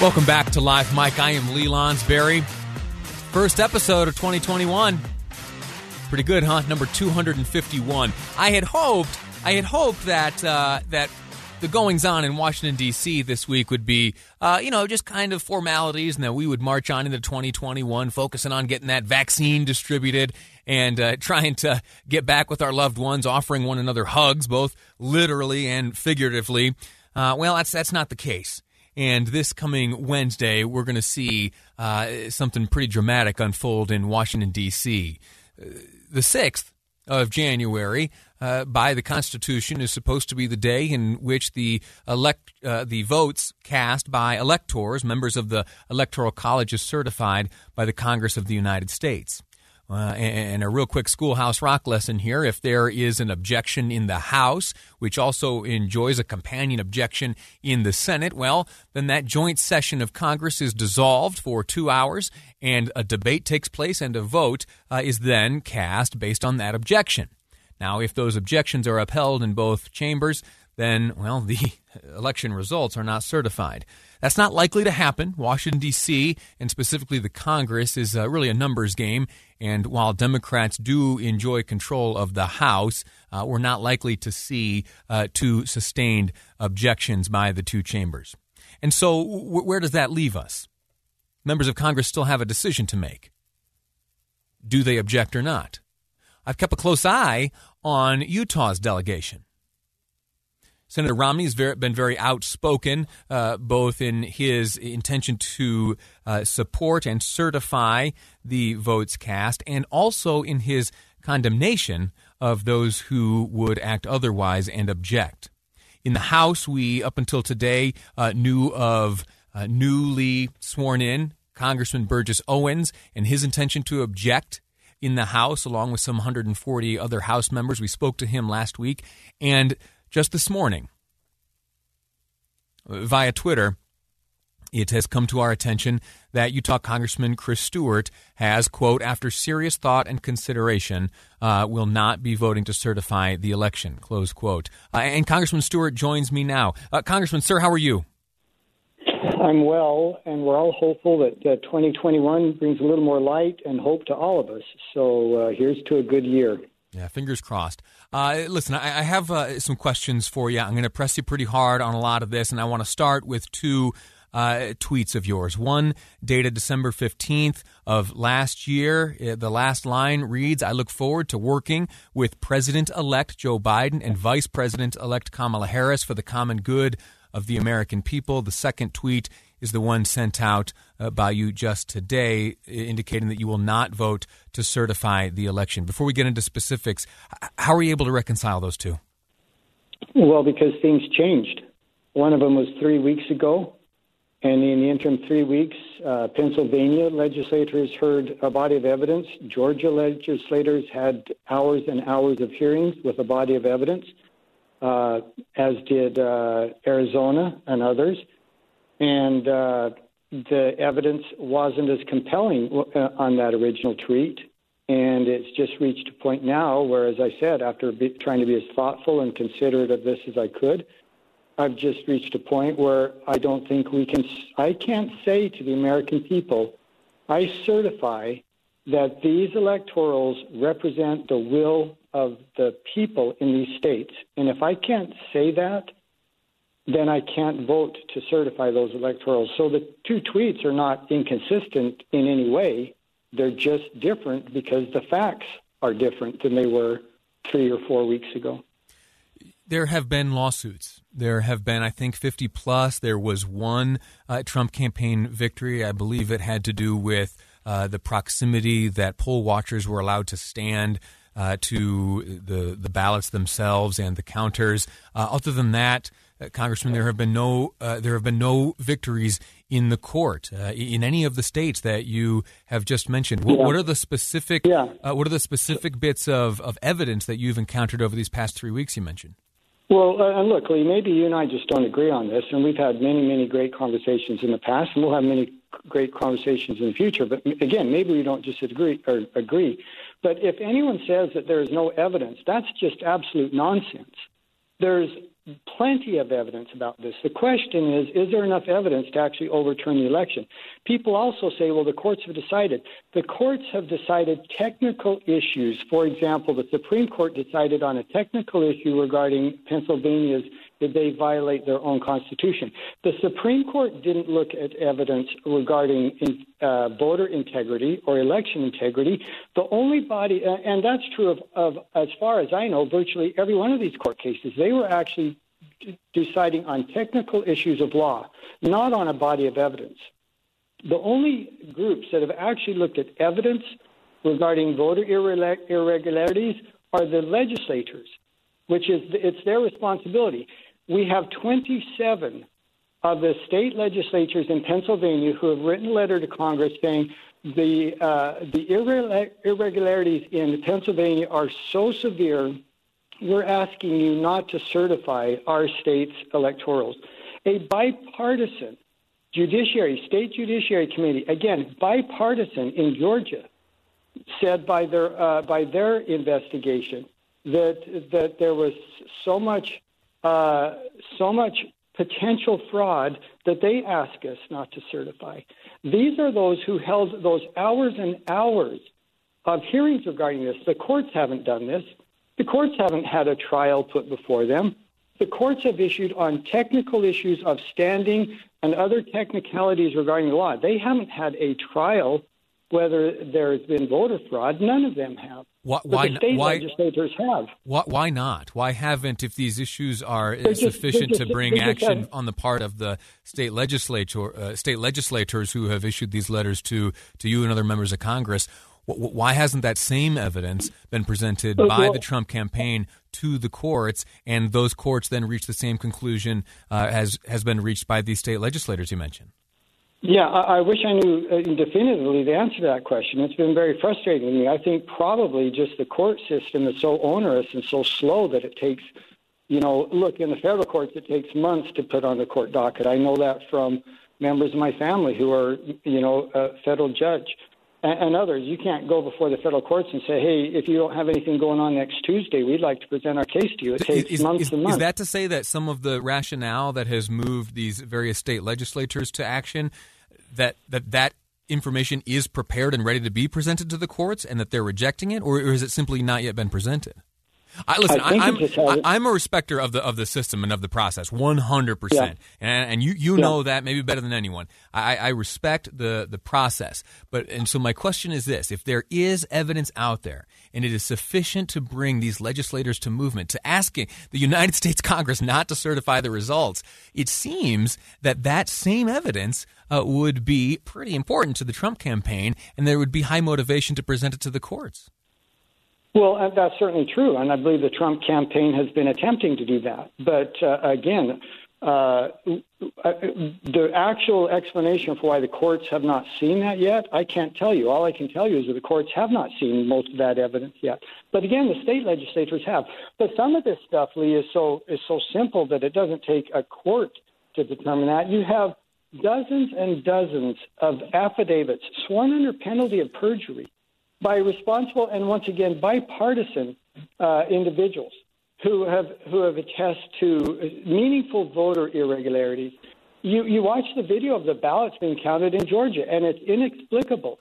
Welcome back to Live Mic. I am Lee Lonsberry. First episode of 2021. Pretty good, huh? Number 251. I had hoped, I had hoped that uh, that the goings on in Washington D.C. this week would be, uh, you know, just kind of formalities, and that we would march on into 2021, focusing on getting that vaccine distributed and uh, trying to get back with our loved ones, offering one another hugs, both literally and figuratively. Uh, well, that's that's not the case. And this coming Wednesday, we're going to see uh, something pretty dramatic unfold in Washington, D.C. Uh, the 6th of January, uh, by the Constitution, is supposed to be the day in which the elect uh, the votes cast by electors, members of the Electoral College, is certified by the Congress of the United States. Uh, and a real quick schoolhouse rock lesson here. If there is an objection in the House, which also enjoys a companion objection in the Senate, well, then that joint session of Congress is dissolved for two hours, and a debate takes place, and a vote uh, is then cast based on that objection. Now, if those objections are upheld in both chambers, then, well, the election results are not certified. That's not likely to happen. Washington, D.C., and specifically the Congress, is uh, really a numbers game. And while Democrats do enjoy control of the House, uh, we're not likely to see uh, two sustained objections by the two chambers. And so, w- where does that leave us? Members of Congress still have a decision to make. Do they object or not? I've kept a close eye on Utah's delegation. Senator Romney has been very outspoken, uh, both in his intention to uh, support and certify the votes cast, and also in his condemnation of those who would act otherwise and object. In the House, we, up until today, uh, knew of uh, newly sworn in Congressman Burgess Owens and his intention to object in the House, along with some 140 other House members. We spoke to him last week. And just this morning via Twitter. It has come to our attention that Utah Congressman Chris Stewart has, quote, after serious thought and consideration, uh, will not be voting to certify the election, close quote. Uh, and Congressman Stewart joins me now. Uh, Congressman, sir, how are you? I'm well, and we're all hopeful that 2021 brings a little more light and hope to all of us. So uh, here's to a good year. Yeah, fingers crossed. Uh, listen, I, I have uh, some questions for you. I'm going to press you pretty hard on a lot of this, and I want to start with two uh, tweets of yours. One dated December 15th of last year. Uh, the last line reads I look forward to working with President elect Joe Biden and Vice President elect Kamala Harris for the common good of the American people. The second tweet is the one sent out uh, by you just today, indicating that you will not vote to certify the election. Before we get into specifics, how are you able to reconcile those two? Well, because things changed. One of them was three weeks ago, and in the interim three weeks, uh, Pennsylvania legislators heard a body of evidence. Georgia legislators had hours and hours of hearings with a body of evidence, uh, as did uh, Arizona and others and uh, the evidence wasn't as compelling uh, on that original tweet. And it's just reached a point now where, as I said, after be, trying to be as thoughtful and considerate of this as I could, I've just reached a point where I don't think we can, I can't say to the American people, I certify that these electorals represent the will of the people in these states. And if I can't say that, then I can't vote to certify those electorals. So the two tweets are not inconsistent in any way. They're just different because the facts are different than they were three or four weeks ago. There have been lawsuits. There have been, I think, 50 plus. There was one uh, Trump campaign victory. I believe it had to do with uh, the proximity that poll watchers were allowed to stand uh, to the, the ballots themselves and the counters. Uh, other than that, uh, Congressman, there have been no uh, there have been no victories in the court uh, in any of the states that you have just mentioned. What, yeah. what are the specific yeah. Uh, what are the specific bits of, of evidence that you've encountered over these past three weeks? You mentioned. Well, uh, and look, Lee, maybe you and I just don't agree on this, and we've had many, many great conversations in the past, and we'll have many great conversations in the future. But again, maybe we don't just agree or agree. But if anyone says that there is no evidence, that's just absolute nonsense. There's plenty of evidence about this. The question is, is there enough evidence to actually overturn the election? People also say, well, the courts have decided. The courts have decided technical issues. For example, the Supreme Court decided on a technical issue regarding Pennsylvania's did they violate their own constitution? The Supreme Court didn't look at evidence regarding in, uh, voter integrity or election integrity. The only body, uh, and that's true of, of, as far as I know, virtually every one of these court cases, they were actually deciding on technical issues of law, not on a body of evidence. The only groups that have actually looked at evidence regarding voter irregularities are the legislators, which is it's their responsibility. We have 27 of the state legislatures in Pennsylvania who have written a letter to Congress saying the uh, the irregularities in Pennsylvania are so severe we're asking you not to certify our state's electorals. A bipartisan judiciary, state judiciary committee, again, bipartisan in Georgia, said by their uh, by their investigation that that there was so much uh, so much potential fraud that they ask us not to certify. These are those who held those hours and hours of hearings regarding this. The courts haven't done this. The courts haven't had a trial put before them. The courts have issued on technical issues of standing and other technicalities regarding the law. They haven't had a trial whether there's been voter fraud. None of them have. Why, why, state why, legislators have. Why, why, not? Why haven't, if these issues are just, sufficient just, to bring action on the part of the state legislature, uh, state legislators who have issued these letters to, to you and other members of Congress? Why hasn't that same evidence been presented by the Trump campaign to the courts, and those courts then reach the same conclusion uh, as has been reached by the state legislators you mentioned? Yeah, I, I wish I knew uh, definitively the answer to that question. It's been very frustrating to me. I think probably just the court system is so onerous and so slow that it takes, you know, look, in the federal courts, it takes months to put on the court docket. I know that from members of my family who are, you know, a federal judge and, and others. You can't go before the federal courts and say, "Hey, if you don't have anything going on next Tuesday, we'd like to present our case to you." It takes is, months is, and months. Is that to say that some of the rationale that has moved these various state legislatures to action that that that information is prepared and ready to be presented to the courts, and that they're rejecting it, or, or has it simply not yet been presented? I, listen, I am I'm, I'm a respecter of the of the system and of the process, one hundred percent, and you you yeah. know that maybe better than anyone. I, I respect the the process, but and so my question is this: if there is evidence out there and it is sufficient to bring these legislators to movement, to asking the United States Congress not to certify the results, it seems that that same evidence uh, would be pretty important to the Trump campaign, and there would be high motivation to present it to the courts. Well, that's certainly true, and I believe the Trump campaign has been attempting to do that. But uh, again, uh, the actual explanation for why the courts have not seen that yet, I can't tell you. All I can tell you is that the courts have not seen most of that evidence yet. But again, the state legislators have. But some of this stuff, Lee, is so is so simple that it doesn't take a court to determine that. You have dozens and dozens of affidavits sworn under penalty of perjury by responsible and once again bipartisan uh, individuals who have who have attested to meaningful voter irregularities. You you watch the video of the ballots being counted in Georgia, and it's inexplicable,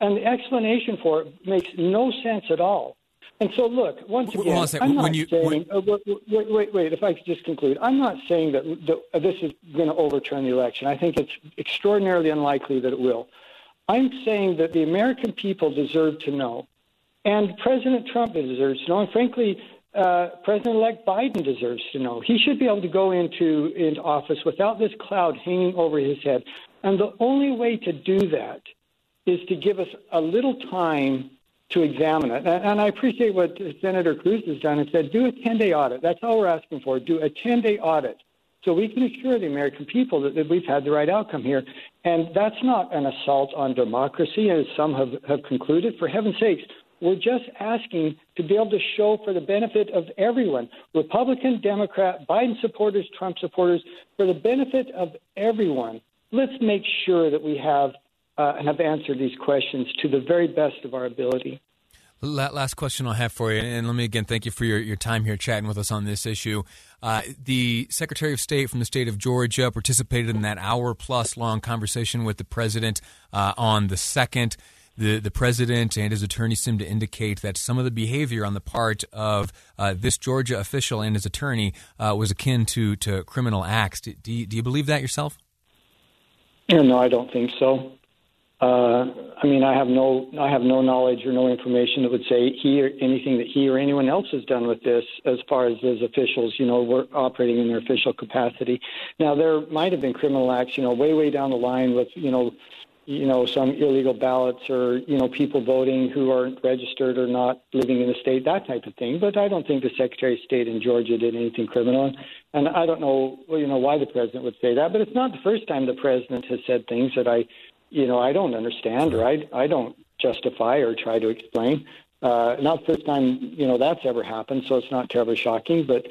and the explanation for it makes no sense at all. And so, look, once again, well, I'm not you, saying. When... Uh, wait, wait, wait. If I could just conclude, I'm not saying that the, uh, this is going to overturn the election. I think it's extraordinarily unlikely that it will. I'm saying that the American people deserve to know, and President Trump deserves to know, and frankly, uh, President-elect Biden deserves to know. He should be able to go into into office without this cloud hanging over his head. And the only way to do that is to give us a little time to examine it. And I appreciate what Senator Cruz has done and said, do a 10-day audit. That's all we're asking for. Do a 10-day audit so we can assure the American people that, that we've had the right outcome here. And that's not an assault on democracy, as some have, have concluded. For heaven's sakes, we're just asking to be able to show for the benefit of everyone Republican, Democrat, Biden supporters, Trump supporters for the benefit of everyone. Let's make sure that we have, uh, have answered these questions to the very best of our ability. Last question I'll have for you, and let me again thank you for your, your time here chatting with us on this issue. Uh, the Secretary of State from the state of Georgia participated in that hour plus long conversation with the president uh, on the second. The, the president and his attorney seem to indicate that some of the behavior on the part of uh, this Georgia official and his attorney uh, was akin to, to criminal acts. Do, do, you, do you believe that yourself? No, I don't think so. Uh, I mean, I have no, I have no knowledge or no information that would say he or anything that he or anyone else has done with this, as far as those officials, you know, were operating in their official capacity. Now, there might have been criminal acts, you know, way way down the line with, you know, you know, some illegal ballots or you know people voting who aren't registered or not living in the state, that type of thing. But I don't think the Secretary of State in Georgia did anything criminal, and I don't know, well, you know, why the president would say that. But it's not the first time the president has said things that I you know, I don't understand or I, I don't justify or try to explain. Uh, not the first time, you know, that's ever happened, so it's not terribly shocking. But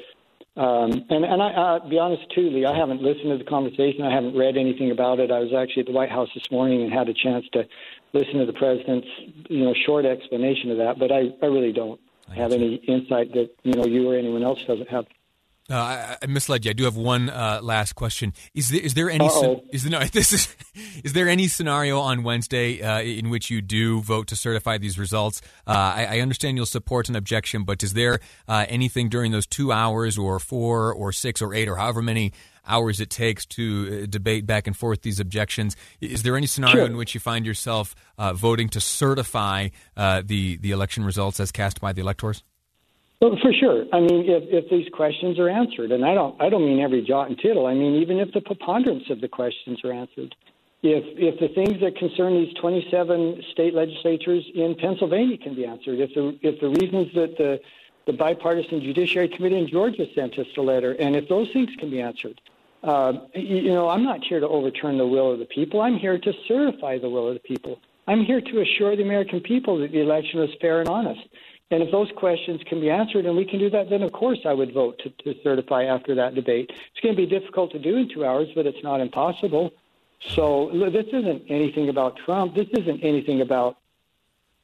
um, and and I, I'll be honest too, Lee, I haven't listened to the conversation. I haven't read anything about it. I was actually at the White House this morning and had a chance to listen to the president's, you know, short explanation of that. But I, I really don't have any insight that you know you or anyone else doesn't have. Uh, I, I, misled you. I do have one uh, last question. Is there is there any is there, no this is is there any scenario on Wednesday uh, in which you do vote to certify these results? Uh, I, I, understand you'll support an objection, but is there uh, anything during those two hours, or four, or six, or eight, or however many hours it takes to uh, debate back and forth these objections? Is there any scenario sure. in which you find yourself voting to certify the the election results as cast by the electors? Well, for sure. I mean, if, if these questions are answered, and I don't, I don't mean every jot and tittle. I mean, even if the preponderance of the questions are answered, if if the things that concern these 27 state legislatures in Pennsylvania can be answered, if the if the reasons that the the bipartisan judiciary committee in Georgia sent us a letter, and if those things can be answered, uh, you know, I'm not here to overturn the will of the people. I'm here to certify the will of the people. I'm here to assure the American people that the election was fair and honest. And if those questions can be answered and we can do that, then of course I would vote to, to certify after that debate. It's going to be difficult to do in two hours, but it's not impossible. So this isn't anything about Trump. This isn't anything about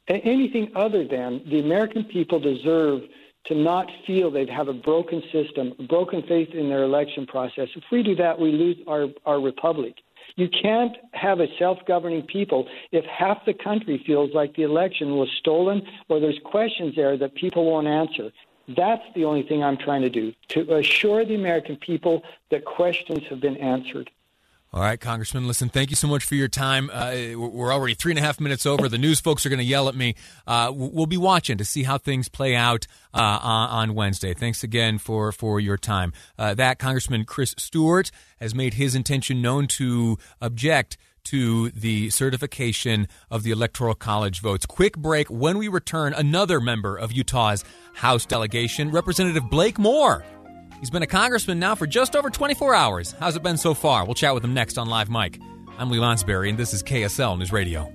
anything other than the American people deserve to not feel they have a broken system, broken faith in their election process. If we do that, we lose our, our republic. You can't have a self governing people if half the country feels like the election was stolen or there's questions there that people won't answer. That's the only thing I'm trying to do to assure the American people that questions have been answered. All right, Congressman. Listen, thank you so much for your time. Uh, we're already three and a half minutes over. The news folks are going to yell at me. Uh, we'll be watching to see how things play out uh, on Wednesday. Thanks again for for your time. Uh, that Congressman Chris Stewart has made his intention known to object to the certification of the Electoral College votes. Quick break. When we return, another member of Utah's House delegation, Representative Blake Moore He's been a congressman now for just over 24 hours. How's it been so far? We'll chat with him next on Live Mic. I'm Lee Lonsberry, and this is KSL News Radio.